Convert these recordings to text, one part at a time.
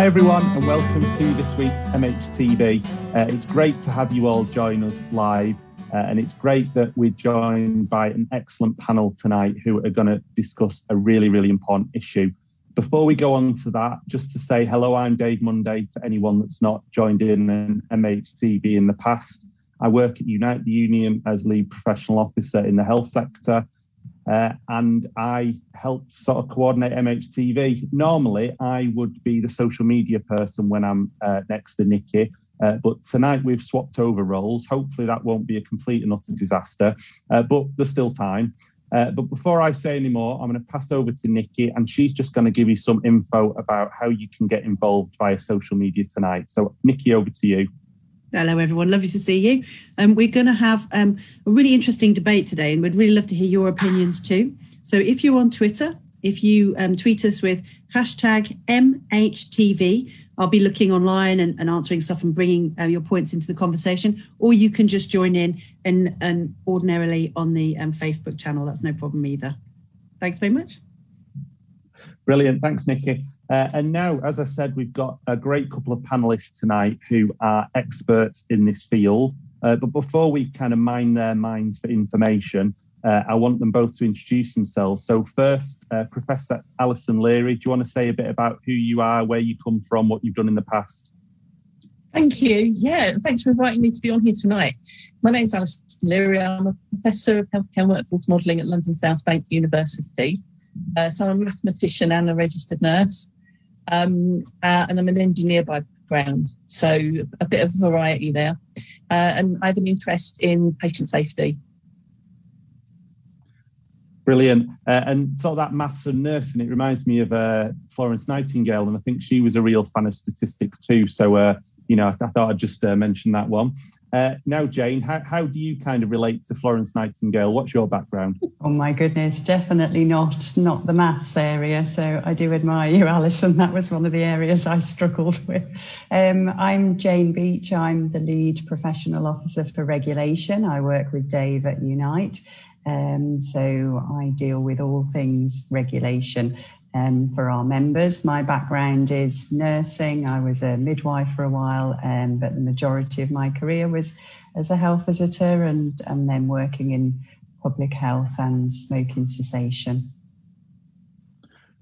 Hi, everyone, and welcome to this week's MHTV. Uh, it's great to have you all join us live, uh, and it's great that we're joined by an excellent panel tonight who are going to discuss a really, really important issue. Before we go on to that, just to say hello, I'm Dave Munday to anyone that's not joined in an MHTV in the past. I work at Unite the Union as lead professional officer in the health sector. Uh, and I help sort of coordinate MHTV. Normally, I would be the social media person when I'm uh, next to Nicky, uh, but tonight we've swapped over roles. Hopefully, that won't be a complete and utter disaster, uh, but there's still time. Uh, but before I say any more, I'm going to pass over to Nicky, and she's just going to give you some info about how you can get involved via social media tonight. So, Nicky, over to you. Hello, everyone. Lovely to see you. Um, we're going to have um, a really interesting debate today, and we'd really love to hear your opinions too. So, if you're on Twitter, if you um, tweet us with hashtag MHTV, I'll be looking online and, and answering stuff and bringing uh, your points into the conversation. Or you can just join in and, and ordinarily on the um, Facebook channel. That's no problem either. Thanks very much. Brilliant. Thanks, Nicky. Uh, and now, as I said, we've got a great couple of panelists tonight who are experts in this field. Uh, but before we kind of mine their minds for information, uh, I want them both to introduce themselves. So, first, uh, Professor Alison Leary, do you want to say a bit about who you are, where you come from, what you've done in the past? Thank you. Yeah, thanks for inviting me to be on here tonight. My name is Alison Leary. I'm a professor of healthcare and workforce modelling at London South Bank University. Uh, so I'm a mathematician and a registered nurse. Um, uh, and I'm an engineer by background. So a bit of variety there. Uh, and I have an interest in patient safety. Brilliant. Uh, and so that maths and nursing, it reminds me of uh, Florence Nightingale, and I think she was a real fan of statistics too. So uh, you know, I, I thought I'd just uh, mention that one. Uh, now, Jane, how, how do you kind of relate to Florence Nightingale? What's your background? Oh my goodness, definitely not not the maths area. So I do admire you, Alison. That was one of the areas I struggled with. Um, I'm Jane Beach. I'm the lead professional officer for regulation. I work with Dave at Unite. Um, so I deal with all things regulation um, for our members. My background is nursing. I was a midwife for a while, um, but the majority of my career was as a health visitor and, and then working in public health and smoking cessation.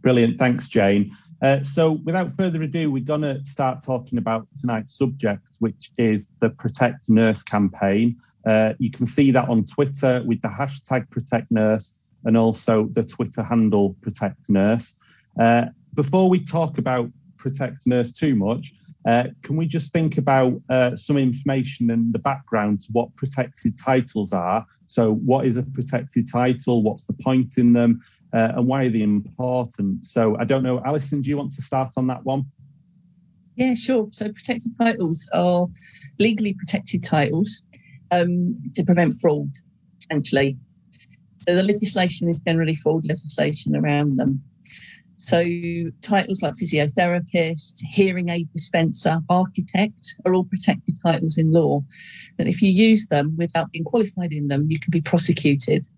Brilliant. Thanks, Jane. Uh, so, without further ado, we're going to start talking about tonight's subject, which is the Protect Nurse campaign. Uh, you can see that on Twitter with the hashtag Protect Nurse and also the Twitter handle Protect Nurse. Uh, before we talk about Protect Nurse too much, uh, can we just think about uh, some information and the background to what protected titles are? So, what is a protected title? What's the point in them? Uh, and why are they important? So, I don't know, Alison, do you want to start on that one? Yeah, sure. So, protected titles are legally protected titles um, to prevent fraud, essentially. So the legislation is generally fraud legislation around them. So titles like physiotherapist, hearing aid dispenser, architect are all protected titles in law. And if you use them without being qualified in them, you can be prosecuted.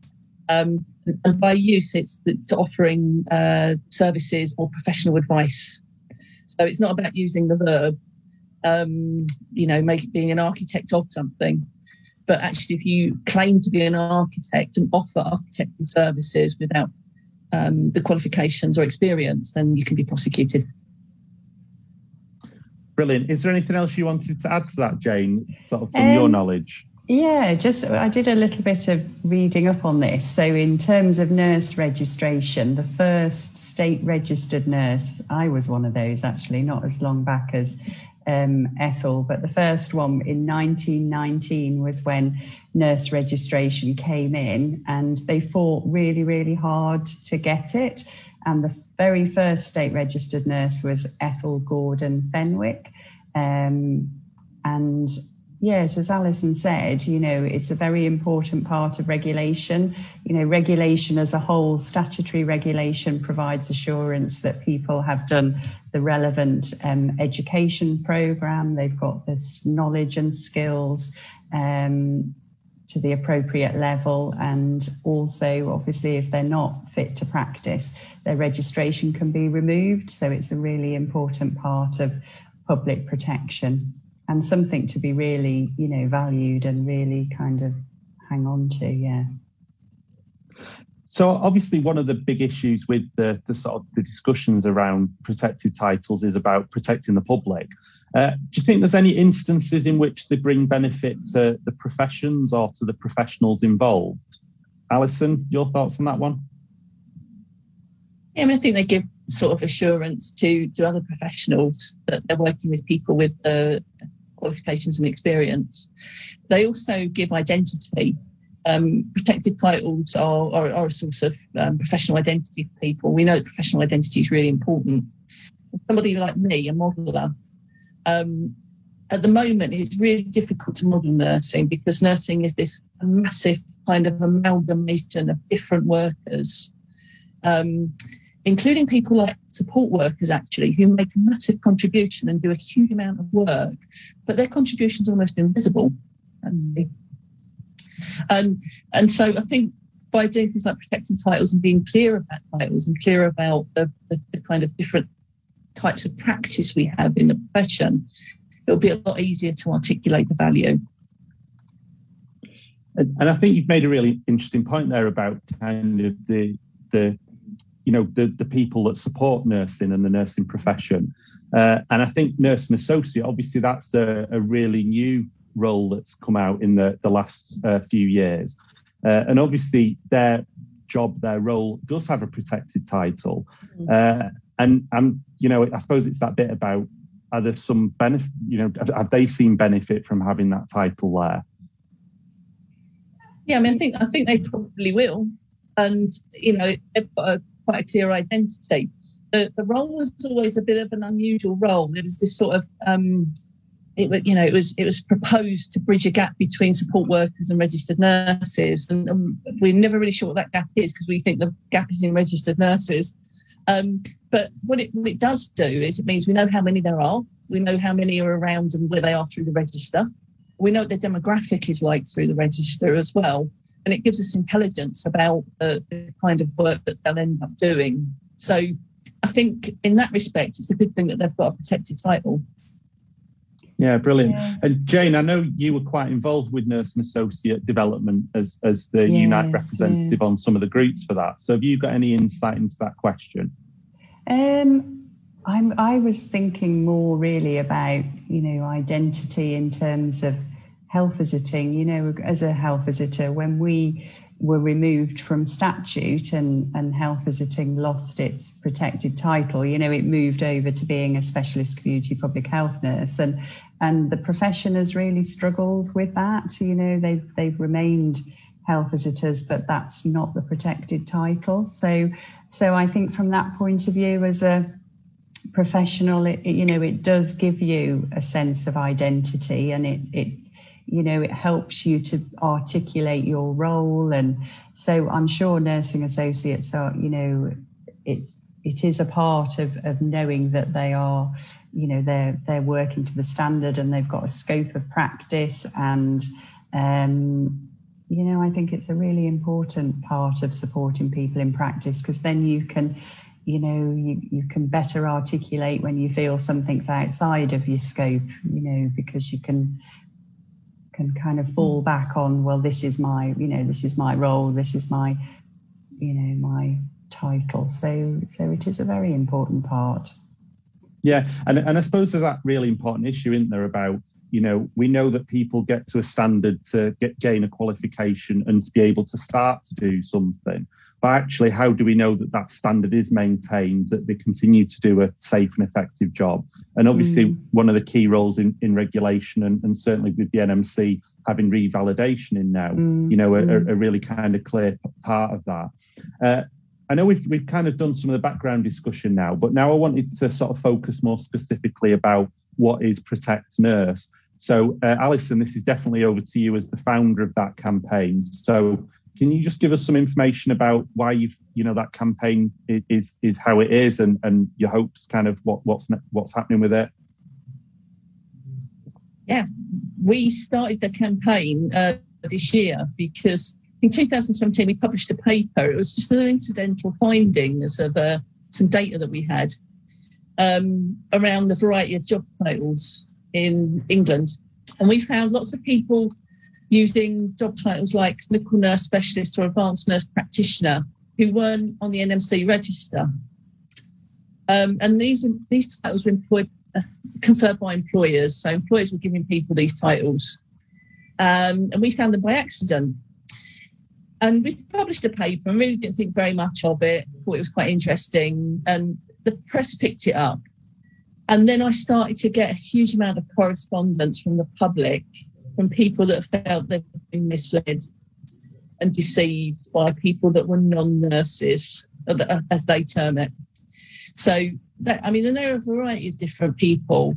Um, and by use, it's, it's offering uh, services or professional advice. So it's not about using the verb, um, you know, make, being an architect of something. But actually, if you claim to be an architect and offer architectural services without um, the qualifications or experience, then you can be prosecuted. Brilliant. Is there anything else you wanted to add to that, Jane, sort of from um, your knowledge? Yeah, just I did a little bit of reading up on this. So, in terms of nurse registration, the first state registered nurse, I was one of those actually, not as long back as um, Ethel, but the first one in 1919 was when nurse registration came in, and they fought really, really hard to get it. And the very first state registered nurse was Ethel Gordon Fenwick. Um, and Yes, as Alison said, you know, it's a very important part of regulation. You know, regulation as a whole, statutory regulation provides assurance that people have done the relevant um, education program, they've got this knowledge and skills um, to the appropriate level. And also, obviously, if they're not fit to practice, their registration can be removed. So it's a really important part of public protection and something to be really, you know, valued and really kind of hang on to. Yeah. So obviously, one of the big issues with the, the sort of the discussions around protected titles is about protecting the public. Uh, do you think there's any instances in which they bring benefit to the professions or to the professionals involved? Alison, your thoughts on that one? Yeah, I mean, I think they give sort of assurance to to other professionals that they're working with people with uh, qualifications and experience. They also give identity um, protected titles are, are, are, a source of um, professional identity for people. We know that professional identity is really important. Somebody like me, a modeler, um, at the moment it's really difficult to model nursing because nursing is this massive kind of amalgamation of different workers, um, including people like support workers actually, who make a massive contribution and do a huge amount of work, but their contribution is almost invisible. And and so I think by doing things like protecting titles and being clear about titles and clear about the, the, the kind of different types of practice we have in the profession, it'll be a lot easier to articulate the value. And, and I think you've made a really interesting point there about kind of the the you know the the people that support nursing and the nursing profession. Uh, and I think nursing associate, obviously, that's a, a really new role that's come out in the, the last uh, few years. Uh, and obviously, their job, their role does have a protected title. Mm. Uh, and, and, you know, I suppose it's that bit about are there some benefit, you know, have, have they seen benefit from having that title there? Yeah, I mean, I think I think they probably will, and you know, they've got a, quite a clear identity. The the role was always a bit of an unusual role. There was this sort of um, it was, you know, it was it was proposed to bridge a gap between support workers and registered nurses, and, and we're never really sure what that gap is because we think the gap is in registered nurses. Um, but what it what it does do is it means we know how many there are, we know how many are around and where they are through the register. We know what their demographic is like through the register as well, and it gives us intelligence about the, the kind of work that they'll end up doing. So I think in that respect, it's a good thing that they've got a protected title. Yeah, brilliant. Yeah. And Jane, I know you were quite involved with nursing associate development as as the yes, Unite representative yeah. on some of the groups for that. So have you got any insight into that question? Um, I'm, I was thinking more really about you know identity in terms of health visiting. You know, as a health visitor, when we were removed from statute and, and health visiting lost its protected title. You know, it moved over to being a specialist community public health nurse. And and the profession has really struggled with that. You know, they've they've remained health visitors, but that's not the protected title. So so I think from that point of view, as a professional, it, you know, it does give you a sense of identity and it it you know it helps you to articulate your role. And so i'm sure nursing associates are you know it's it is a part of, of knowing that they are you know they're they're working to the standard and they've got a scope of practice. And um, you know i think it's a really important part of supporting people in practice because then you can you know you, you can better articulate when you feel something's outside of your scope you know because you can can kind of fall mm. back on well this is my you know this is my role this is my you know my title. So so it is a very important part. Yeah and, and i suppose there's that really important issue isn't there about you know we know that people get to a standard to get gain a qualification and to be able to start to do something but actually how do we know that that standard is maintained that they continue to do a safe and effective job and obviously mm. one of the key roles in, in regulation and, and certainly with the nmc having revalidation in now mm. you know a, a, really kind of clear part of that uh, I know we've we've kind of done some of the background discussion now, but now I wanted to sort of focus more specifically about what is Protect Nurse. So, uh, Alison, this is definitely over to you as the founder of that campaign. So, can you just give us some information about why you've, you know, that campaign is is how it is, and and your hopes, kind of what what's what's happening with it? Yeah, we started the campaign uh, this year because in 2017 we published a paper. It was just an incidental findings of uh, some data that we had um, around the variety of job titles in England, and we found lots of people using job titles like clinical nurse specialist or advanced nurse practitioner who weren't on the NMC register. Um, and these these titles were employed, uh, conferred by employers. So employers were giving people these titles. Um, and we found them by accident. And we published a paper and really didn't think very much of it, thought it was quite interesting. And the press picked it up. And then I started to get a huge amount of correspondence from the public, from people that felt they'd been misled and deceived by people that were non nurses, as they term it. So, that, I mean, and there are a variety of different people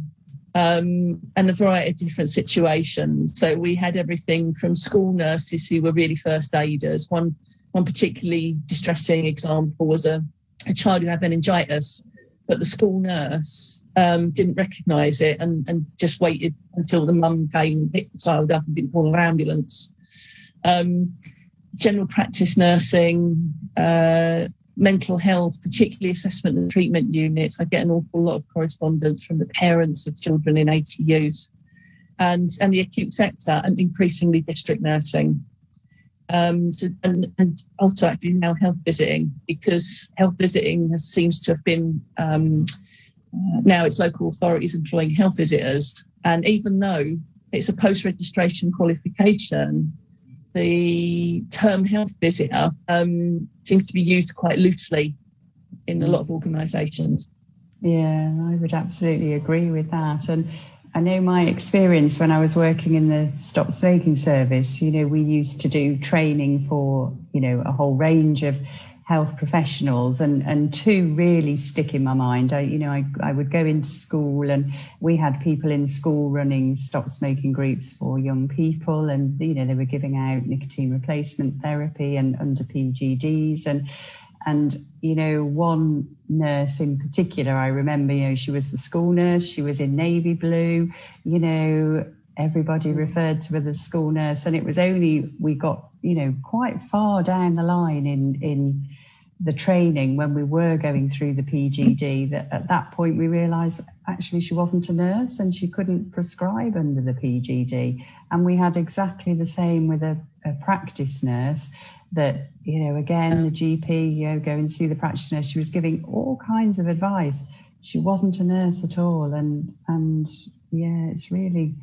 um, and a variety of different situations. So, we had everything from school nurses who were really first aiders. One, one particularly distressing example was a, a child who had meningitis, but the school nurse um, didn't recognise it and, and just waited until the mum came, and picked the child up, and didn't call an ambulance. Um, general practice nursing, uh, mental health, particularly assessment and treatment units. I get an awful lot of correspondence from the parents of children in ATUs and, and the acute sector and increasingly district nursing. Um, so, and, and also actually now health visiting because health visiting has, seems to have been um, uh, now it's local authorities employing health visitors. And even though it's a post registration qualification, the term health visitor um, seems to be used quite loosely in a lot of organisations. Yeah, I would absolutely agree with that. And I know my experience when I was working in the stop smoking service, you know, we used to do training for, you know, a whole range of health professionals and and two really stick in my mind. I you know I, I would go into school and we had people in school running stop smoking groups for young people and you know they were giving out nicotine replacement therapy and under pgds and and you know one nurse in particular i remember you know she was the school nurse she was in navy blue you know everybody mm. referred to her as school nurse. And it was only we got you know quite far down the line in in the training when we were going through the PGD that at that point we realized actually she wasn't a nurse and she couldn't prescribe under the PGD and we had exactly the same with a, a practice nurse that you know again the GP you know go and see the practitioner she was giving all kinds of advice she wasn't a nurse at all and and yeah it's really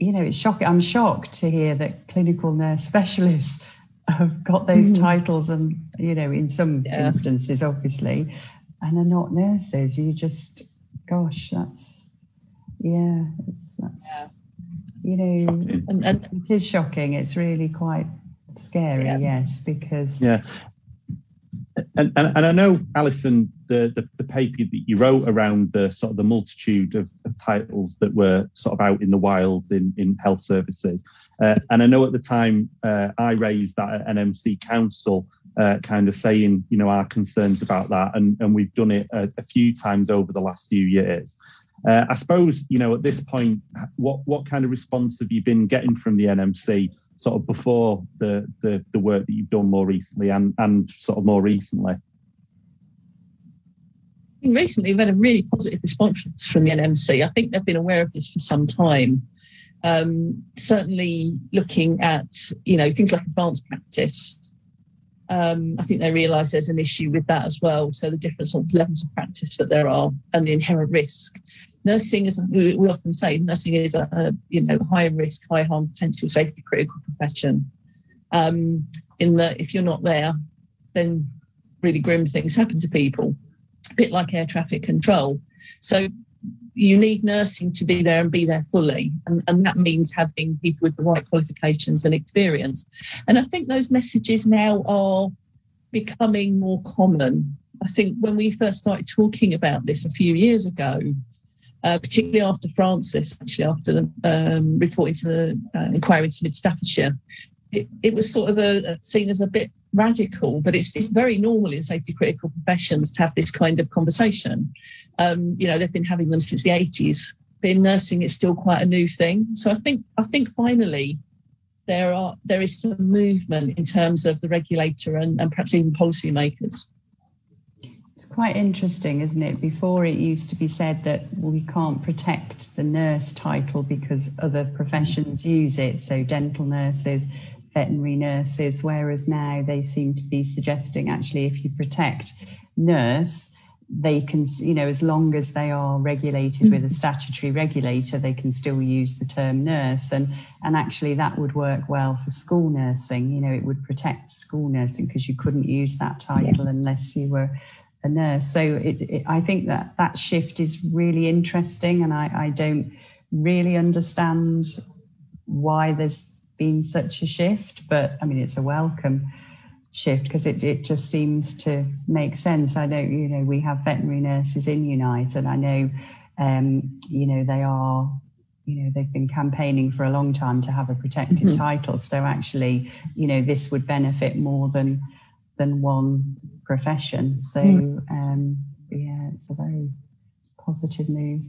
you know, it's shocking. I'm shocked to hear that clinical nurse specialists have got those mm. titles, and you know, in some yeah. instances, obviously, and are not nurses. You just, gosh, that's yeah, it's that's yeah. you know, and, and, it is shocking. It's really quite scary, yeah. yes, because yeah, and, and, and I know, Alison, the, the, the, paper that you wrote around the sort of the multitude of, of titles that were sort of out in the wild in, in health services. Uh, and I know at the time uh, I raised that at NMC Council, uh, kind of saying, you know, our concerns about that. And, and we've done it a, a few times over the last few years. Uh, I suppose, you know, at this point, what, what kind of response have you been getting from the NMC sort of before the, the, the work that you've done more recently and, and sort of more recently? Recently, we've had a really positive response from the NMC. I think they've been aware of this for some time. Um, certainly, looking at you know things like advanced practice, um, I think they realise there's an issue with that as well. So the different sort of levels of practice that there are and the inherent risk nursing is we often say nursing is a, a you know high risk high harm potential safety critical profession. Um, in that if you're not there then really grim things happen to people. A bit like air traffic control. So you need nursing to be there and be there fully. And, and that means having people with the right qualifications and experience. And i think those messages now are becoming more common. I think when we first started talking about this a few years ago, uh, particularly after Francis, actually after the um, report into the uh, inquiry into Mid Staffordshire. It, it, was sort of a, seen as a bit radical, but it's, it's very normal in safety critical professions to have this kind of conversation. Um, you know, they've been having them since the 80s. But in nursing, it's still quite a new thing. So I think I think finally, there are there is some movement in terms of the regulator and, and perhaps even policymakers. It's quite interesting, isn't it? Before it used to be said that we can't protect the nurse title because other professions use it, so dental nurses, veterinary nurses, whereas now they seem to be suggesting actually if you protect nurse, they can, you know, as long as they are regulated with a mm-hmm. statutory regulator, they can still use the term nurse. And, and actually, that would work well for school nursing. You know, it would protect school nursing because you couldn't use that title yeah. unless you were a nurse. So it, it, I think that that shift is really interesting. And I, I don't really understand why there's been such a shift, but I mean, it's a welcome shift because it, it just seems to make sense. I know, you know, we have veterinary nurses in Unite and I know, um, you know, they are, you know, they've been campaigning for a long time to have a protected mm-hmm. title. So actually, you know, this would benefit more than than one profession. So mm. um, yeah, it's a very positive move.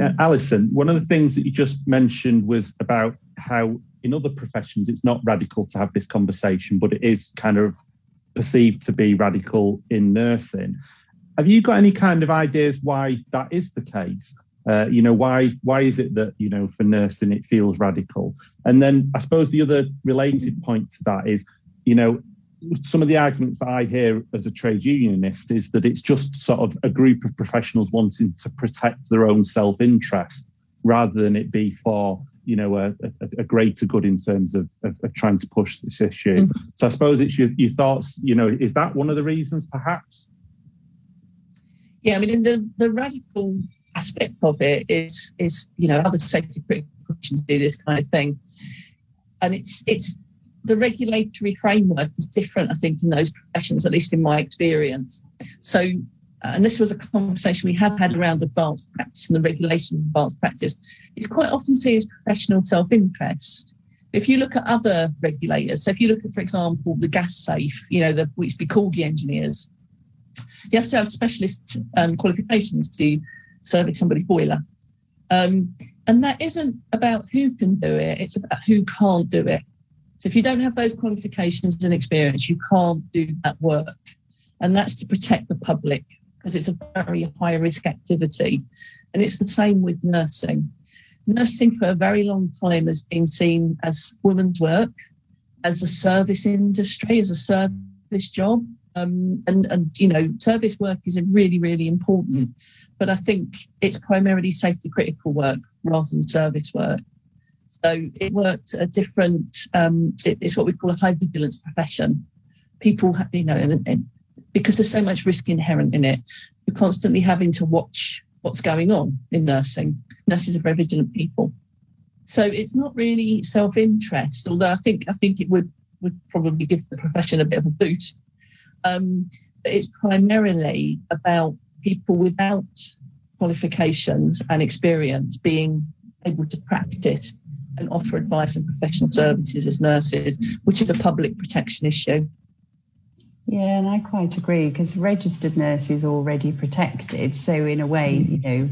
Uh, Alison, one of the things that you just mentioned was about how in other professions it's not radical to have this conversation, but it is kind of perceived to be radical in nursing. Have you got any kind of ideas why that is the case? Uh, you know, why why is it that you know for nursing it feels radical? And then I suppose the other related point to that is, you know, some of the arguments that I hear as a trade unionist is that it's just sort of a group of professionals wanting to protect their own self interest rather than it be for you know a, a, a greater good in terms of, of, of, trying to push this issue. Mm-hmm. So I suppose it's your, your thoughts. You know, is that one of the reasons, perhaps? Yeah, I mean, the the radical aspect of it is is you know other safety professions do this kind of thing, and it's it's the regulatory framework is different, I think, in those professions, at least in my experience. So uh, and this was a conversation we have had around advanced practice and the regulation of advanced practice, it's quite often seen as professional self-interest. If you look at other regulators, so if you look at, for example, the gas safe, you know, the, which be called the engineers, you have to have specialist um, qualifications to service somebody's boiler. Um, and that isn't about who can do it, it's about who can't do it. So if you don't have those qualifications and experience, you can't do that work. And that's to protect the public because it's a very high risk activity. And it's the same with nursing. Nursing for a very long time has been seen as women's work, as a service industry, as a service job. Um, and, and, you know, service work is really, really important. But I think it's primarily safety critical work rather than service work. So it worked a different, um, it, it's what we call a high vigilance profession. People, you know, and, and because there's so much risk inherent in it. You're constantly having to watch what's going on in nursing. Nurses are very vigilant people. So it's not really self-interest, although I think I think it would would probably give the profession a bit of a boost. Um, it's primarily about people without qualifications and experience being able to practice and offer advice and professional services as nurses, which is a public protection issue. Yeah, and I quite agree because registered nurse is already protected. So in a way, you know,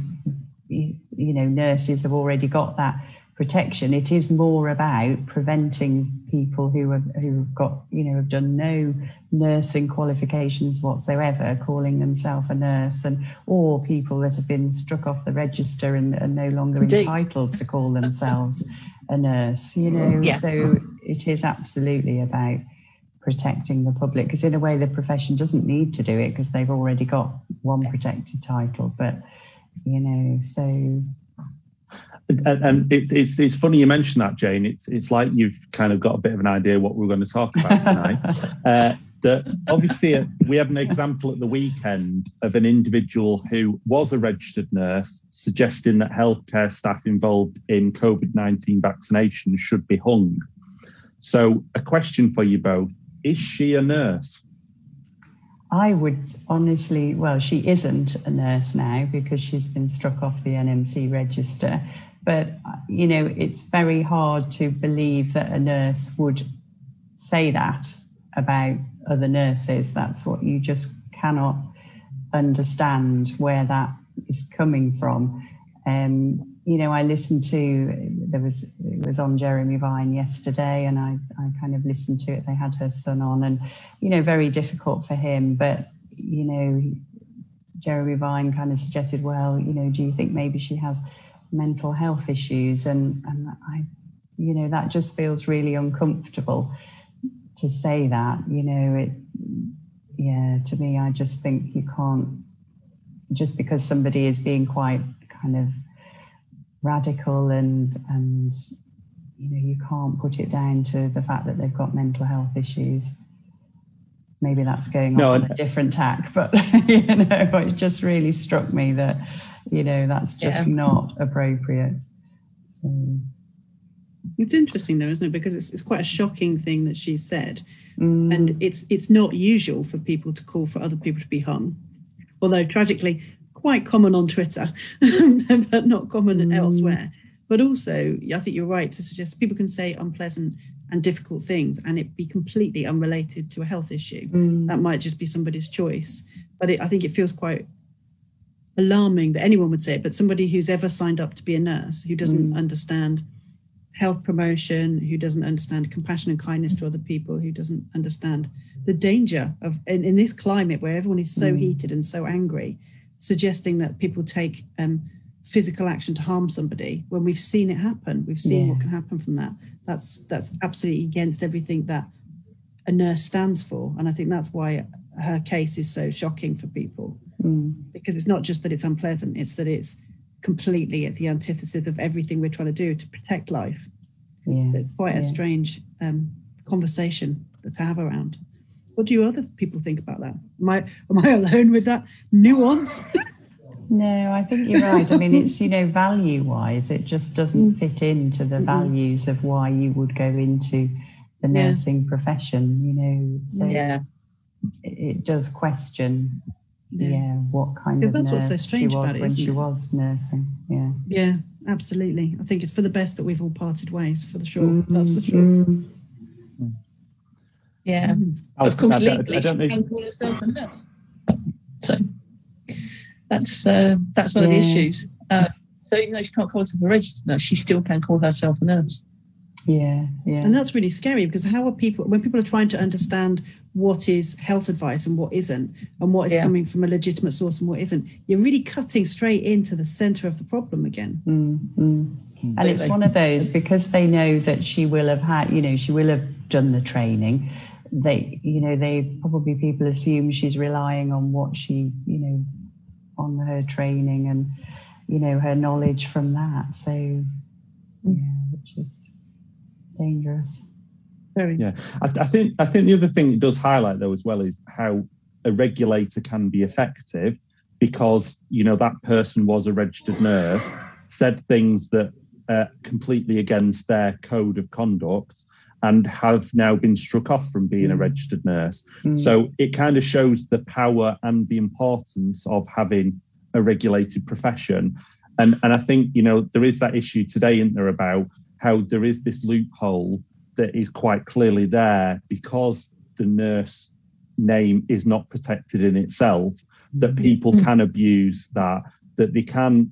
you, you know, nurses have already got that protection. It is more about preventing people who have who have got, you know, have done no nursing qualifications whatsoever, calling themselves a nurse, and or people that have been struck off the register and are no longer Indeed. entitled to call themselves a nurse. You know, yeah. so it is absolutely about protecting the public because in a way the profession doesn't need to do it because they've already got one protected title but you know so and, and it's, it's it's funny you mention that jane it's it's like you've kind of got a bit of an idea what we're going to talk about tonight uh, that obviously uh, we have an example at the weekend of an individual who was a registered nurse suggesting that healthcare staff involved in covid-19 vaccination should be hung so a question for you both is she a nurse? I would honestly, well, she isn't a nurse now because she's been struck off the NMC register. But, you know, it's very hard to believe that a nurse would say that about other nurses. That's what you just cannot understand where that is coming from. Um, you know, I listened to there was it was on Jeremy Vine yesterday, and I I kind of listened to it. They had her son on, and you know, very difficult for him. But you know, Jeremy Vine kind of suggested, well, you know, do you think maybe she has mental health issues? And and I, you know, that just feels really uncomfortable to say that. You know, it. Yeah, to me, I just think you can't just because somebody is being quite kind of radical and and you know you can't put it down to the fact that they've got mental health issues maybe that's going no, on a different tack but you know it just really struck me that you know that's just yeah. not appropriate so it's interesting though isn't it because it's, it's quite a shocking thing that she said mm. and it's it's not usual for people to call for other people to be hung although tragically quite common on Twitter, but not common mm. elsewhere. But also, I think you're right to suggest people can say unpleasant and difficult things and it be completely unrelated to a health issue. Mm. That might just be somebody's choice. But it, I think it feels quite alarming that anyone would say it, but somebody who's ever signed up to be a nurse, who doesn't mm. understand health promotion, who doesn't understand compassion and kindness to other people, who doesn't understand the danger of in, in this climate where everyone is so mm. heated and so angry, suggesting that people take um, physical action to harm somebody when we've seen it happen. We've seen yeah. what can happen from that. That's that's absolutely against everything that a nurse stands for, and I think that's why her case is so shocking for people mm. because it's not just that it's unpleasant; it's that it's completely at the antithesis of everything we're trying to do to protect life. Yeah. It's quite yeah. a strange um, conversation to have around. What do you other people think about that? Am I am I alone with that nuance? no, I think you're right. I mean, it's you know value wise, it just doesn't mm. fit into the values of why you would go into the nursing yeah. profession. You know, so yeah, it, it does question. Yeah. yeah what kind of nurse so she was it, when she it? was nursing. Yeah. Yeah, absolutely. I think it's for the best that we've all parted ways, for the sure. Mm-hmm. That's for sure. Mm-hmm. Yeah. Mm. Of course, I, legally, I, she can call herself a nurse. So that's uh, that's one yeah. of the issues. Uh, so even though she can't call herself a registered nurse, she still can call herself a nurse. Yeah, yeah. And that's really scary because how are people when people are trying to understand what is health advice and what isn't, and what is yeah. coming from a legitimate source and what isn't, you're really cutting straight into the center of the problem again. Mm, mm. And it's one of those because they know that she will have had, you know, she will have done the training they you know they probably people assume she's relying on what she you know on her training and you know her knowledge from that so yeah which is dangerous very yeah I, I think i think the other thing it does highlight though as well is how a regulator can be effective because you know that person was a registered nurse said things that are completely against their code of conduct and have now been struck off from being a mm. registered nurse. Mm. So it kind of shows the power and the importance of having a regulated profession. And, and I think, you know, there is that issue today, isn't there, about how there is this loophole that is quite clearly there because the nurse name is not protected in itself, that mm. people mm. can abuse that, that they can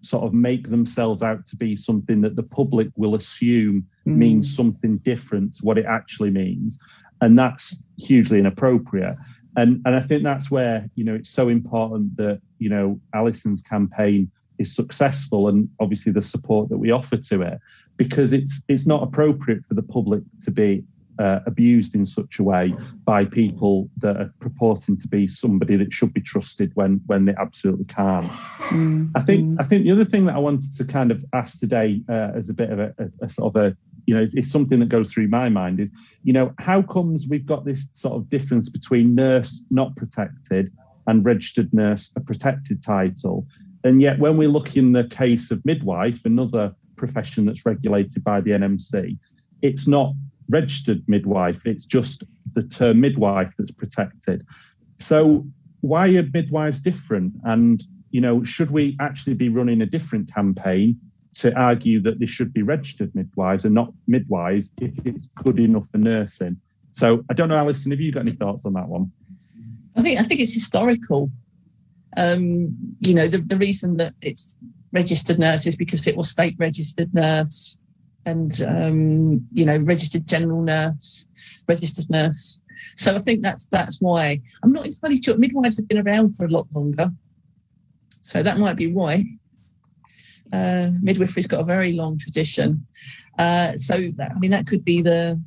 sort of make themselves out to be something that the public will assume mm. means something different to what it actually means and that's hugely inappropriate and and i think that's where you know it's so important that you know alison's campaign is successful and obviously the support that we offer to it because it's it's not appropriate for the public to be uh, abused in such a way by people that are purporting to be somebody that should be trusted when when they absolutely can't. Mm. I think. I think the other thing that I wanted to kind of ask today uh, as a bit of a, a, a sort of a you know, it's, it's, something that goes through my mind is, you know, how comes we've got this sort of difference between nurse not protected and registered nurse a protected title? And yet, when we look in the case of midwife, another profession that's regulated by the NMC, it's not registered midwife. It's just the term midwife that's protected. So why are midwives different? And you know, should we actually be running a different campaign to argue that they should be registered midwives and not midwives if it's good enough for nursing? So I don't know, Alison, have you got any thoughts on that one? I think I think it's historical. Um, you know, the, the reason that it's registered nurse is because it was state registered nurse and um, you know registered general nurse, registered nurse. So I think that's that's why I'm not entirely sure. Midwives have been around for a lot longer, so that might be why. Uh, midwifery's got a very long tradition, uh, so that, I mean that could be the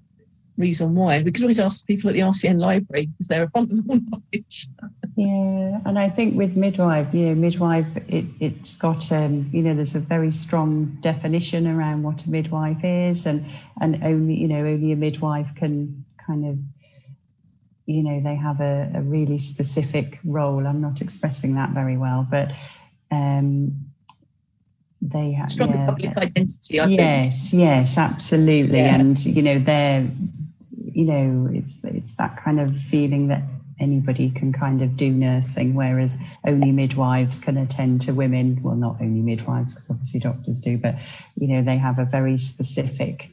reason why. We could always ask people at the RCN library because they're a font of all knowledge. Yeah, and I think with midwife, you know, midwife, it, it's got, um, you know, there's a very strong definition around what a midwife is, and and only, you know, only a midwife can kind of, you know, they have a, a really specific role. I'm not expressing that very well, but. Um, they have strong yeah, public identity. I yes, think. yes, absolutely, yeah. and you know they're you know, it's it's that kind of feeling that anybody can kind of do nursing, whereas only midwives can attend to women. Well, not only midwives, because obviously doctors do, but you know, they have a very specific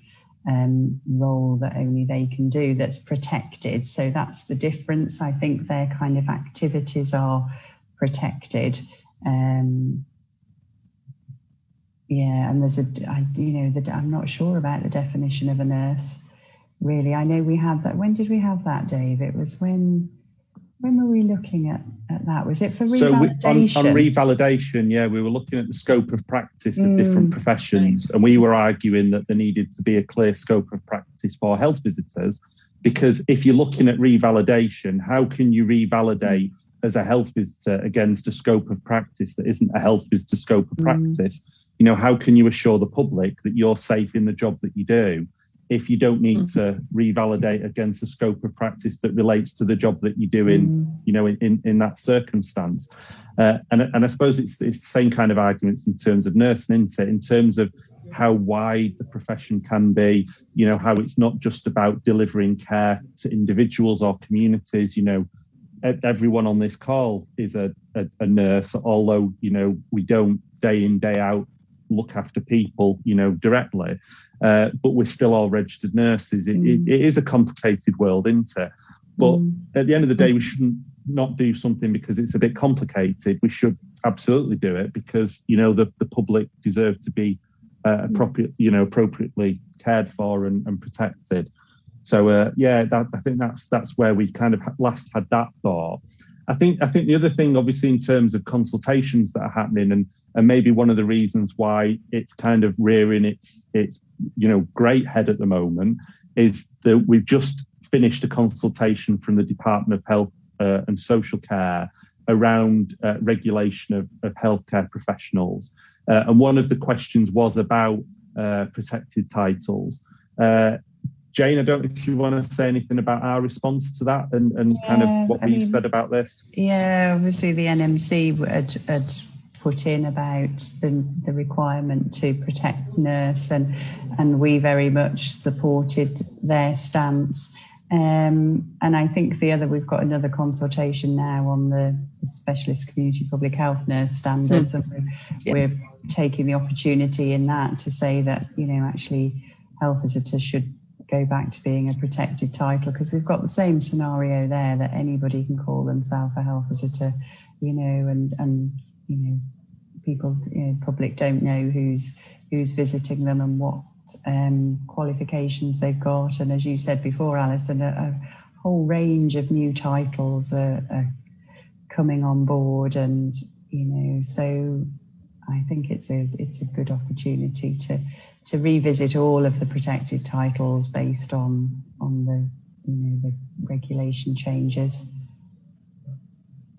um, role that only they can do that's protected. So that's the difference. I think their kind of activities are protected. Um, yeah, and there's a, I, you know, the, I'm not sure about the definition of a nurse really. I know we had that. When did we have that, Dave? It was when when were we looking at, at that? Was it for revalidation? So on, on, revalidation, yeah, we were looking at the scope of practice of mm. different professions, and we were arguing that there needed to be a clear scope of practice for health visitors, because if you're looking at revalidation, how can you revalidate as a health visitor against a scope of practice that isn't a health visitor scope of mm. practice? Mm. You know, how can you assure the public that you're safe in the job that you do? If you don't need mm. to revalidate against a scope of practice that relates to the job that you're doing, mm. you know, in, in, in that circumstance. Uh, and, and I suppose it's, it's the same kind of arguments in terms of nursing, is In terms of how wide the profession can be, you know, how it's not just about delivering care to individuals or communities, you know, everyone on this call is a, a, a nurse, although, you know, we don't day in, day out look after people, you know, directly. Uh, but we're still all registered nurses. It, mm. it, it is a complicated world, isn't it? But mm. at the end of the day, we shouldn't not do something because it's a bit complicated. We should absolutely do it because you know the, the public deserve to be uh, mm. appropriate, you know, appropriately cared for and, and protected. So uh, yeah, that, I think that's that's where we kind of last had that thought. I think I think the other thing, obviously, in terms of consultations that are happening, and and maybe one of the reasons why it's kind of rearing its its you know great head at the moment is that we've just finished a consultation from the Department of Health uh, and Social Care around uh, regulation of, of healthcare professionals, uh, and one of the questions was about uh, protected titles. Jane, I don't know if you want to say anything about our response to that and, and yeah, kind of what we said about this. Yeah, obviously the NMC had, had put in about the, the requirement to protect nurse and and we very much supported their stance. Um, and I think the other, we've got another consultation now on the, the specialist community public health nurse standards, mm. and we're, yeah. we're taking the opportunity in that to say that, you know, actually health visitors should go back to being a protected title because we've got the same scenario there that anybody can call themselves a health visitor, you know, and and you know, people, you know, public don't know who's who's visiting them and what um, qualifications they've got. And as you said before, Alison, a, a whole range of new titles are, are coming on board, and you know, so I think it's a it's a good opportunity to to revisit all of the protected titles based on on the you know the regulation changes.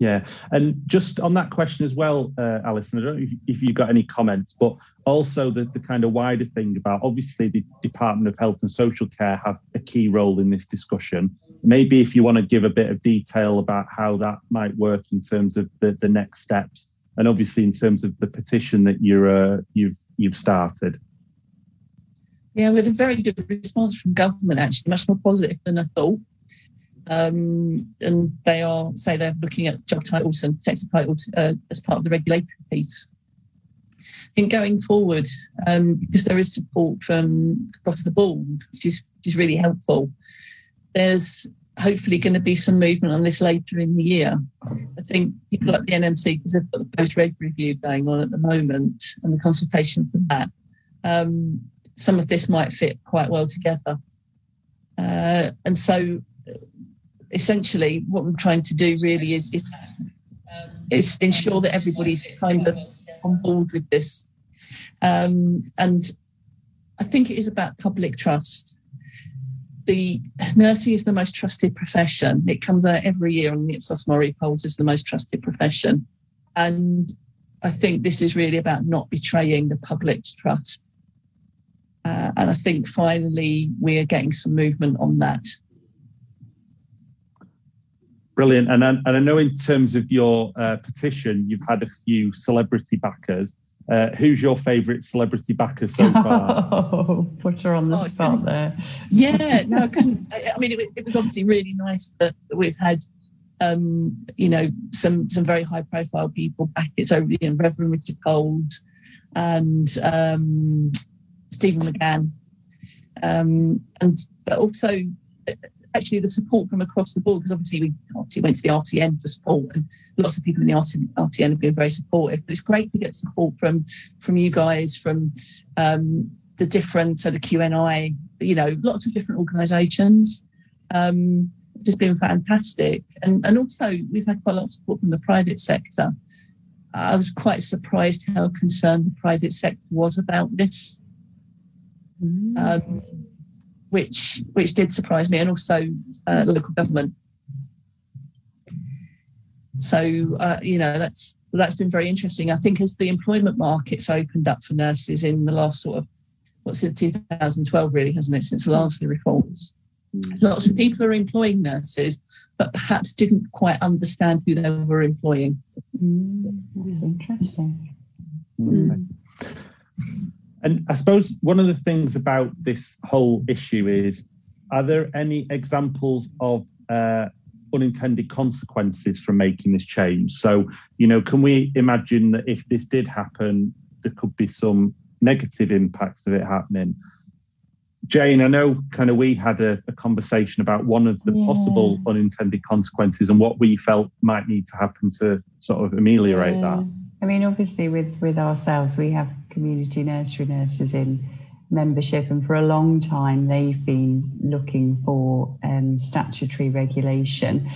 Yeah, and just on that question as well, uh, Alison, I don't know if, if you got any comments, but also the, the kind of wider thing about obviously the Department of Health and Social Care have a key role in this discussion. Maybe if you want to give a bit of detail about how that might work in terms of the, the next steps, and obviously in terms of the petition that you're uh, you've you've started. Yeah, we had a very good response from government, actually, much more positive than I thought. Um, and they are, say, they're looking at job titles and sector titles uh, as part of the regulatory piece. In going forward, um, because there is support from across the board, which is, which is really helpful, there's hopefully going to be some movement on this later in the year. I think people like the NMC, because they've got the post reg review going on at the moment and the consultation for that, um, some of this might fit quite well together. Uh, and so essentially what I'm trying to do really is, is, is ensure that everybody's kind of on board with this. Um, and I think it is about public trust the nursing is the most trusted profession. It comes out every year on the Ipsos Mori polls as the most trusted profession. And I think this is really about not betraying the public's trust. Uh, and I think finally we are getting some movement on that. Brilliant. And I, and I know in terms of your uh, petition, you've had a few celebrity backers. Uh, who's your favourite celebrity backer so far? Oh, put her on the oh, spot there. Yeah, no, I couldn't. I mean, it, it, was obviously really nice that we've had, um, you know, some some very high profile people back. It's over you know, Reverend Richard Gold and um, Stephen McGann, um, and but also actually the support from across the board, because obviously we obviously went to the RCN for support, and lots of people in the RCN have been very supportive. But it's great to get support from from you guys, from um, the different so the QNI, you know, lots of different organisations. Um, it's just been fantastic, and and also we've had quite a lot of support from the private sector. I was quite surprised how concerned the private sector was about this. Mm. Um, which which did surprise me, and also uh, local government. So uh, you know that's that's been very interesting. I think as the employment markets opened up for nurses in the last sort of what's it 2012 really hasn't it since the last the reforms. Lots of people are employing nurses, but perhaps didn't quite understand who they were employing. Mm, that's interesting. Mm. And I suppose one of the things about this whole issue is are there any examples of uh, unintended consequences from making this change? So, you know, can we imagine that if this did happen, there could be some negative impacts of it happening? Jane, I know kind of we had a, a conversation about one of the yeah. possible unintended consequences and what we felt might need to happen to sort of ameliorate yeah. that. I mean, obviously, with with ourselves, we have community nursery nurses in membership, and for a long time, they've been looking for um, statutory regulation.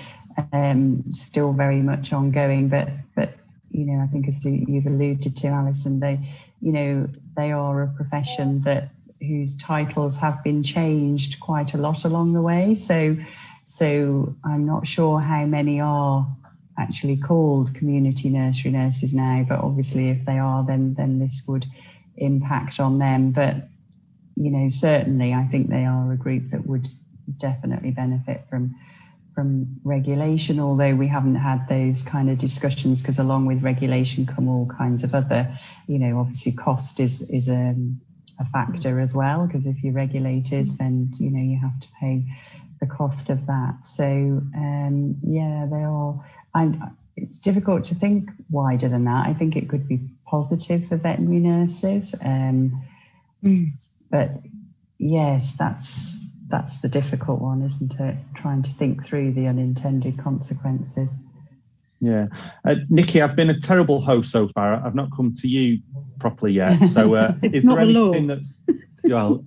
Um, still very much ongoing, but but you know, I think as you've alluded to, Alison, they you know they are a profession that whose titles have been changed quite a lot along the way. So so I'm not sure how many are actually called community nursery nurses now, but obviously if they are, then then this would impact on them. But you know, certainly I think they are a group that would definitely benefit from from regulation, although we haven't had those kind of discussions because along with regulation come all kinds of other, you know, obviously cost is is a, a factor as well, because if you're regulated, then you know you have to pay the cost of that. So um, yeah, they are I'm, it's difficult to think wider than that. I think it could be positive for veterinary nurses, um, mm. but yes, that's that's the difficult one, isn't it? Trying to think through the unintended consequences. Yeah, uh, Nicky, I've been a terrible host so far. I've not come to you properly yet. So, uh, is there anything that's well?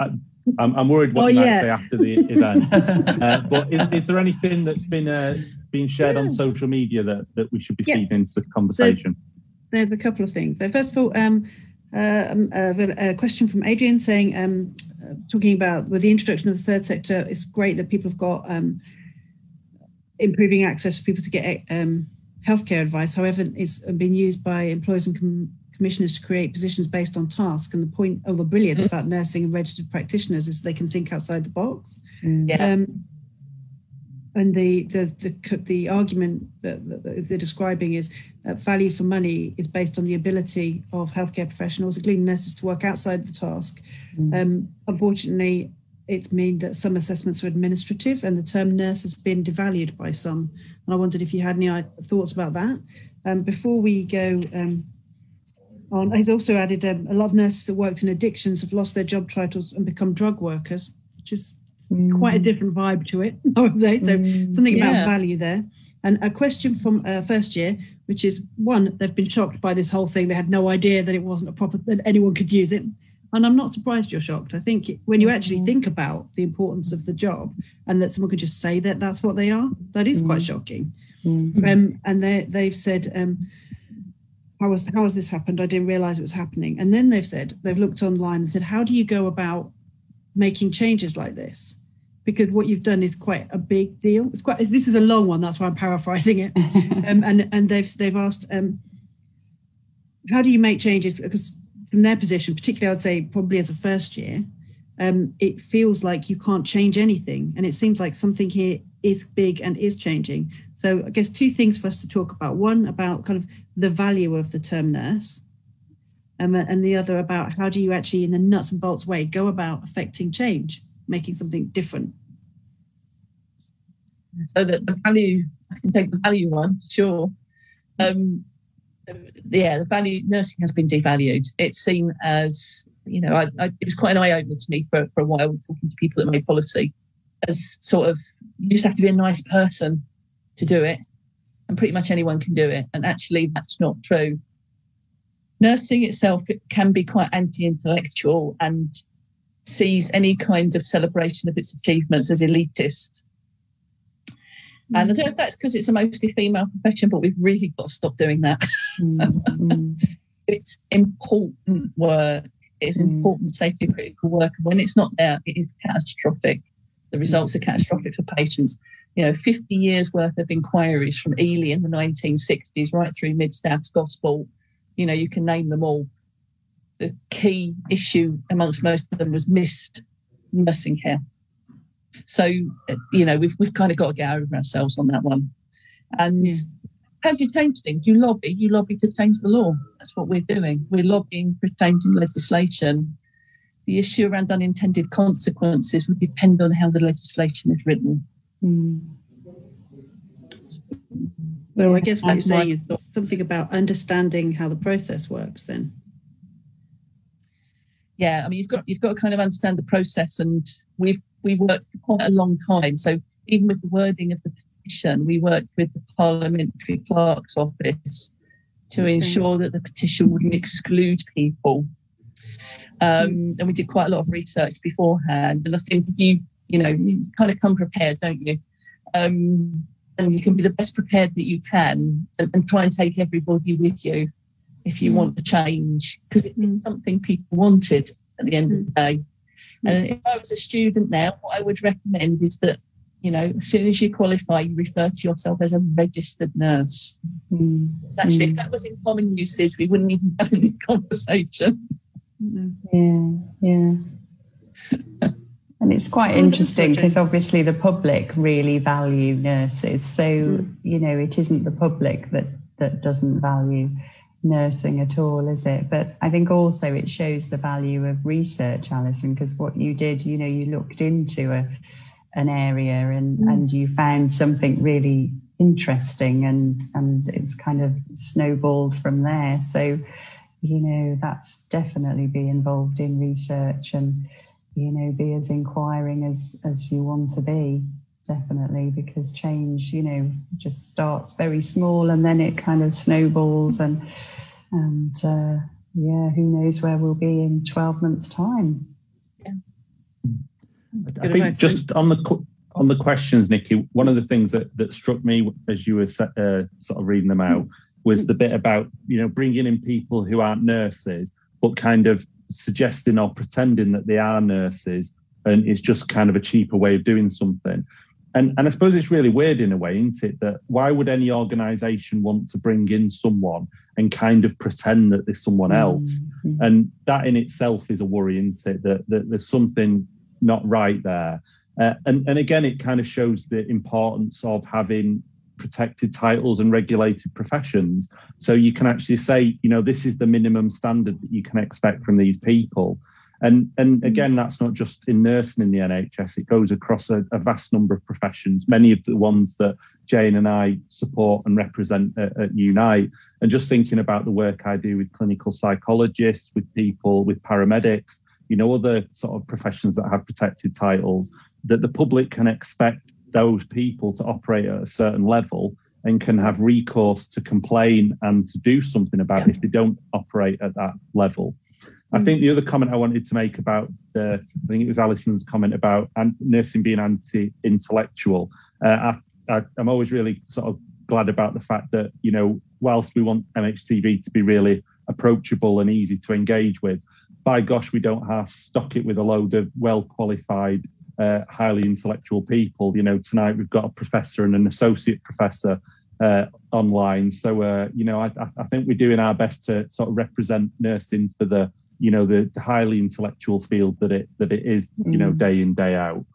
Uh, I'm, I'm worried what oh, you might yeah. say after the event. uh, but is, is, there anything that's been uh, being shared yeah. on social media that, that we should be yeah. feeding into the conversation? There's, there's, a couple of things. So first of all, um, uh, um, a question from Adrian saying, um, uh, talking about with the introduction of the third sector, it's great that people have got um, improving access for people to get um, healthcare advice. However, it's been used by employers and com- commissioners to create positions based on task. And the point of the brilliance mm. about nursing and registered practitioners is they can think outside the box. Mm. Yeah. Um, and the the the, the argument that, that they're describing is that value for money is based on the ability of healthcare professionals, including nurses, to work outside the task. Mm. Um, unfortunately, it's mean that some assessments are administrative, and the term nurse has been devalued by some. And I wondered if you had any thoughts about that. Um, before we go um, on, he's also added um, a lot of nurses that worked in addictions have lost their job titles and become drug workers, which is mm. quite a different vibe to it. So mm. something yeah. about value there. And a question from uh, first year, which is one, they've been shocked by this whole thing. They had no idea that it wasn't a proper that anyone could use it. And I'm not surprised you're shocked. I think it, when you actually mm. think about the importance of the job and that someone could just say that that's what they are, that is quite shocking. Um, and they they've said. Um, how was how has this happened? I didn't realize it was happening. And then they've said they've looked online and said, how do you go about making changes like this? Because what you've done is quite a big deal. It's quite this is a long one, that's why I'm paraphrasing it. um, and and they've they've asked, um, how do you make changes? Because from their position, particularly I'd say probably as a first year, um, it feels like you can't change anything. And it seems like something here is big and is changing. So I guess two things for us to talk about. One about kind of the value of the term nurse, um, and the other about how do you actually, in the nuts and bolts way, go about affecting change, making something different. So that the value, I can take the value one, sure. Um, yeah, the value nursing has been devalued. It's seen as, you know, I, I, it was quite an eye opener to me for, for a while talking to people that made policy as sort of you just have to be a nice person to do it, and pretty much anyone can do it. And actually, that's not true. Nursing itself it can be quite anti intellectual and sees any kind of celebration of its achievements as elitist. Mm. And I don't know if that's because it's a mostly female profession, but we've really got to stop doing that. Mm. it's important work. It's mm. important safety critical work. And when it's not there, it is catastrophic. The results are catastrophic for patients you know, 50 years worth of inquiries from Ely in the 1960s right through Mid Staff's Gosport. You know, you can name them all. The key issue amongst most of them was missed nursing care. So, uh, you know, we've, we've kind of got to get over ourselves on that one. And yeah. how do you change things? You lobby, you lobby to change the law. That's what we're doing. We're lobbying for changing legislation. The issue around unintended consequences would depend on how the legislation is written. Mm. Well, I guess what you're saying is something about understanding how the process works. Then, yeah, I mean, you've got you've got to kind of understand the process, and we've we worked for quite a long time. So even with the wording of the petition, we worked with the parliamentary clerk's office to ensure that the petition wouldn't exclude people. Um, mm. And we did quite a lot of research beforehand. And I think if you you know, you kind of come prepared, don't you? Um, and you can be the best prepared that you can and, and try and take everybody with you if you mm. want to change because it's mm. something people wanted at the end mm. of the day. And if I was a student now, what I would recommend is that, you know, as soon as you qualify, you refer to yourself as a registered nurse. Mm. Actually, if mm. that was in common usage, we wouldn't even have this conversation. Yeah, yeah. And it's quite interesting because obviously the public really value nurses. So, mm. you know, it isn't the public that, that doesn't value nursing at all, is it? But I think also it shows the value of research, Alison, because what you did, you know, you looked into a, an area and, mm. and you found something really interesting and, and it's kind of snowballed from there. So, you know, that's definitely be involved in research and you know be as inquiring as as you want to be definitely because change you know just starts very small and then it kind of snowballs and and uh, yeah who knows where we'll be in 12 months time. Yeah. i think just on the on the questions nicky one of the things that that struck me as you were uh, sort of reading them out was the bit about you know bringing in people who aren't nurses but kind of suggesting or pretending that they are nurses and it's just kind of a cheaper way of doing something. And, and I suppose it's really weird in a way, isn't it? That why would any organization want to bring in someone and kind of pretend that there's someone else? Mm-hmm. And that in itself is a worry, isn't it? That, that there's something not right there. Uh, and, and again, it kind of shows the importance of having protected titles and regulated professions. So you can actually say, you know, this is the minimum standard that you can expect from these people. And, and mm. again, that's not just in nursing in the NHS, it goes across a, a vast number of professions, many of the ones that Jane and I support and represent at, at, Unite. And just thinking about the work I do with clinical psychologists, with people, with paramedics, you know, other sort of professions that have protected titles, that the public can expect those people to operate at a certain level and can have recourse to complain and to do something about it if they don't operate at that level. I Mm. think the other comment I wanted to make about the, I think it was Alison's comment about nursing being anti-intellectual. Uh, I, I, I'm always really sort of glad about the fact that you know, whilst we want MHTV to be really approachable and easy to engage with, by gosh, we don't have to stock it with a load of well-qualified, uh, highly intellectual people. You know, tonight we've got a professor and an associate professor uh, online. So, uh, you know, I, I- think we're doing our best to sort of represent nursing for the, you know, the, highly intellectual field that it that it is, you know, Mm. day in day out.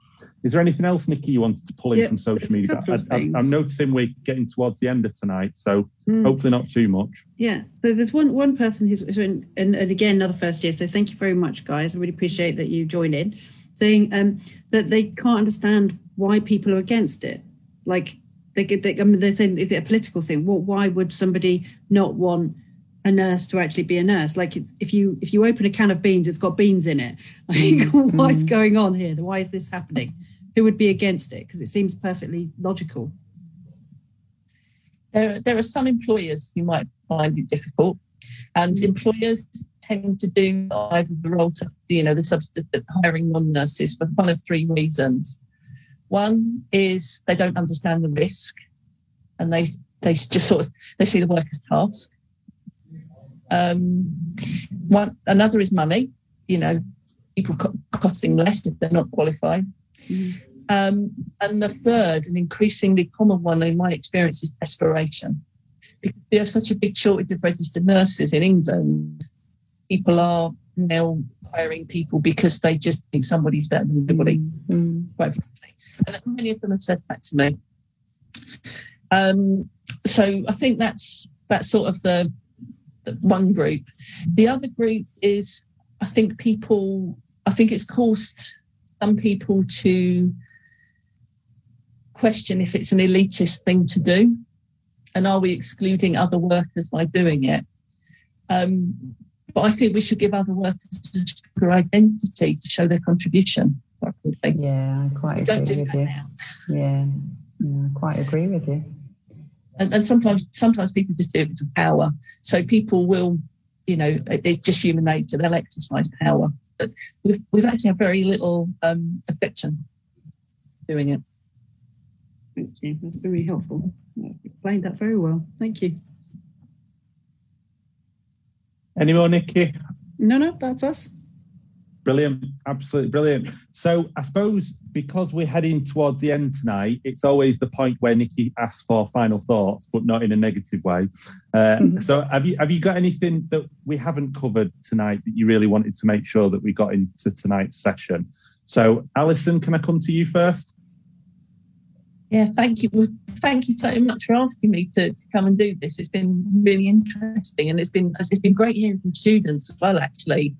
Is there anything else, Nicky, you wanted to pull in Yeah, from social media? I, I'm noticing we're getting towards the end of tonight, so Mm. hopefully not too much. Yeah, so there's one one person who's, who's in, and, and again another first year. So thank you very much, guys. I really appreciate that you joined in, saying um, that they can't understand why people are against it. Like they, get- they I mean, they're saying is it a political thing? Well, why would somebody not want a nurse to actually be a nurse? Like if you if you open a can of beans, it's got beans in it. Like Mm, what's mm. going on here? Why is this happening? Who would be against it? Because it seems perfectly logical. there, there are some employers who might find it difficult, and employers tend to do either the role, to, you know, the substitute hiring non-nurses for one of three reasons. One is they don't understand the risk, and they they just sort of they see the work as task. Um, one another is money. You know, people co- costing less if they're not qualified. Um, and the third, an increasingly common one in my experience, is desperation. Because we have such a big shortage of registered nurses in England, people are now hiring people because they just think somebody's better than everybody, Mm. quite frankly. And many of them have said that to me. Um, so I think that's that's sort of the, the one group. The other group is, I think people, I think it's caused some people to question if it's an elitist thing to do and are we excluding other workers by doing it um, but i think we should give other workers a stronger identity to show their contribution quite. Yeah, I quite agree do with you. now Yeah, yeah, I quite agree with you. and, and sometimes sometimes people just do it with power so people will you know it's just human nature they'll exercise power but we've, we've actually had very little um, affection doing it Thank you. That's very helpful. You explained that very well. Thank you. Any more, Nicky? No, no, that's us. Brilliant, absolutely brilliant. So I suppose because we're heading towards the end tonight, it's always the point where Nicky asks for final thoughts, but not in a negative way. Uh, Mhm. So have you have you got anything that we haven't covered tonight that you really wanted to make sure that we got into tonight's session? So Alison, can I come to you first? Yeah, thank you. Thank you so much for asking me to, to come and do this. It's been really interesting, and it's been it's been great hearing from students as well, actually,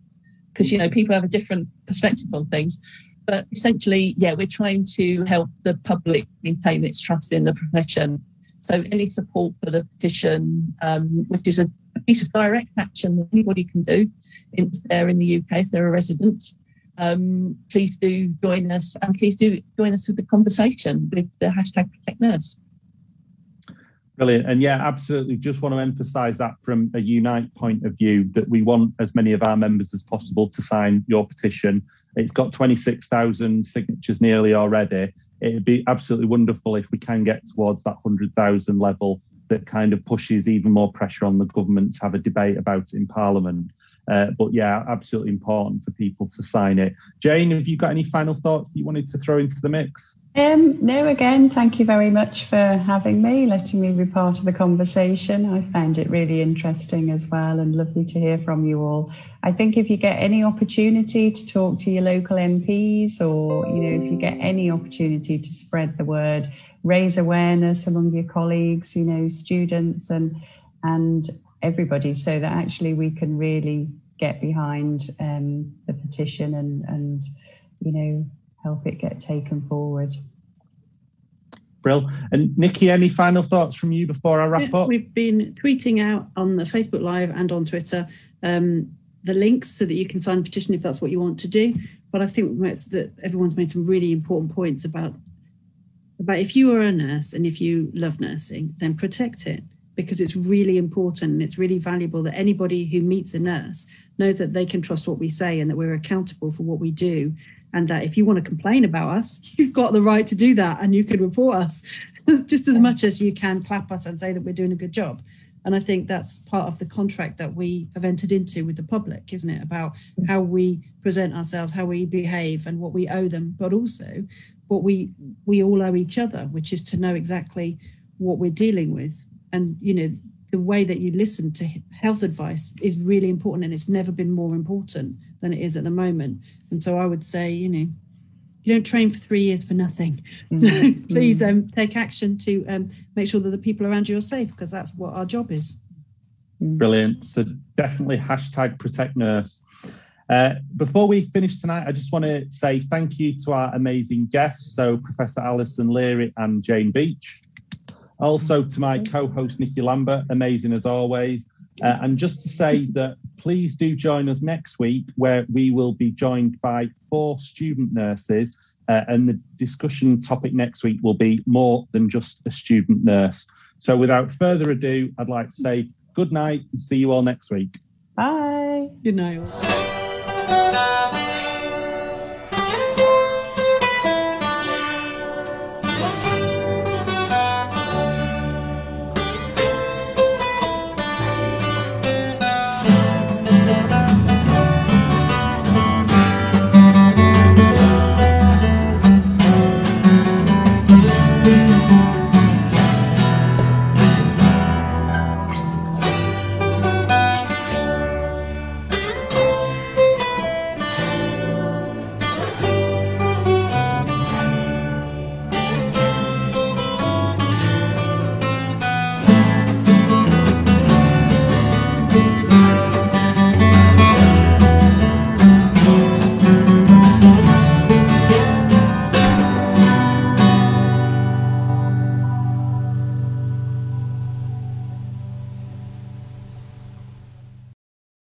because you know people have a different perspective on things. But essentially, yeah, we're trying to help the public maintain its trust in the profession. So any support for the petition, um, which is a, piece of direct action that anybody can do if they're in the UK, if they're a resident, um, please do join us and please do join us with the conversation with the hashtag protect nurse. Brilliant. And yeah, absolutely. Just want to emphasize that from a Unite point of view that we want as many of our members as possible to sign your petition. It's got 26,000 signatures nearly already. It'd be absolutely wonderful if we can get towards that 100,000 level that kind of pushes even more pressure on the government to have a debate about it in Parliament. Uh, but yeah, absolutely important for people to sign it. Jane, have you got any final thoughts that you wanted to throw into the mix? Um, no, again, thank you very much for having me, letting me be part of the conversation. I found it really interesting as well and lovely to hear from you all. I think if you get any opportunity to talk to your local MPs or, you know, if you get any opportunity to spread the word, raise awareness among your colleagues, you know, students and and everybody so that actually we can really get behind um, the petition and and you know help it get taken forward. Brill. And Nicky, any final thoughts from you before I wrap up? We've been tweeting out on the Facebook Live and on Twitter um, the links so that you can sign the petition if that's what you want to do. But I think that everyone's made some really important points about about if you are a nurse and if you love nursing, then protect it because it's really important and it's really valuable that anybody who meets a nurse knows that they can trust what we say and that we're accountable for what we do. And that if you want to complain about us you've got the right to do that and you can report us just as much as you can clap us and say that we're doing a good job. And i think that's part of the contract that we have entered into with the public isn't it? About how we present ourselves how we behave and what we owe them but also what we we all owe each other which is to know exactly what we're dealing with and you know the way that you listen to health advice is really important and it's never been more important than it is at the moment and so i would say you know you don't train for three years for nothing mm-hmm. please mm-hmm. um, take action to um, make sure that the people around you are safe because that's what our job is mm. brilliant so definitely hashtag protect nurse uh, before we finish tonight, I just want to say thank you to our amazing guests, so Professor Alison Leary and Jane Beach. Also to my co-host Nicky Lambert, amazing as always. Uh, and just to say that please do join us next week, where we will be joined by four student nurses. Uh, and the discussion topic next week will be more than just a student nurse. So without further ado, I'd like to say good night and see you all next week. Bye. Good night.